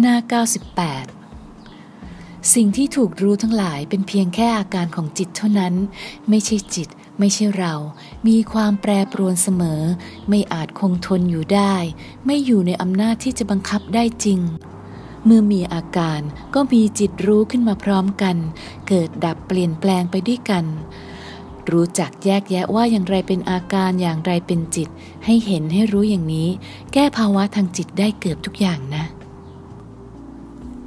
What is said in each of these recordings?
หน้า 98 สิ่งที่ถูกรู้ทั้งหลายเป็นเพียงแค่อาการของจิตเท่านั้น ไม่ใช่จิต ไม่ใช่เรา มีความแปรปรวนเสมอ ไม่อาจคงทนอยู่ได้ ไม่อยู่ในอำนาจที่จะบังคับได้จริง เมื่อมีอาการก็มีจิตรู้ขึ้นมาพร้อมกัน เกิดดับเปลี่ยนแปลงไปด้วยกันรู้จักแยกแยะว่าอย่างไรเป็นอาการอย่างไรเป็นจิต ให้เห็นให้รู้อย่างนี้ แก้ภาวะทางจิตได้เกือบทุกอย่างนะ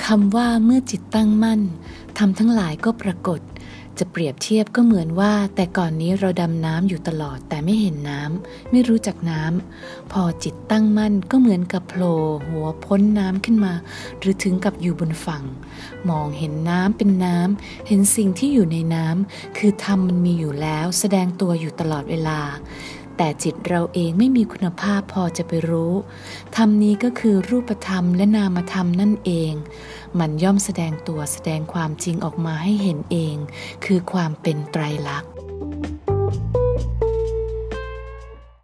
คำว่าเมื่อจิตตั้งมั่นทำทั้งหลายก็ปรากฏ จะเปรียบเทียบก็เหมือนว่า แต่ก่อนนี้เราดำน้ำอยู่ตลอดแต่ไม่เห็นน้ำไม่รู้จักน้ำพอจิตตั้งมั่นก็เหมือนกับโผล่หัวพ้นน้ำขึ้นมา หรือถึงกับอยู่บนฝั่ง มองเห็นน้ำเป็นน้ำเห็นสิ่งที่อยู่ในน้ำคือธรรมมันมีอยู่แล้ว แสดงตัวอยู่ตลอดเวลา แต่จิตเราเองไม่มีคุณภาพพอจะไปรู้ธรรมนี้ก็คือรูปธรรมและนามธรรมนั่นเอง มันย่อมแสดงตัวแสดงความจริงออกมาให้เห็นเอง คือความเป็นไตรลักษณ์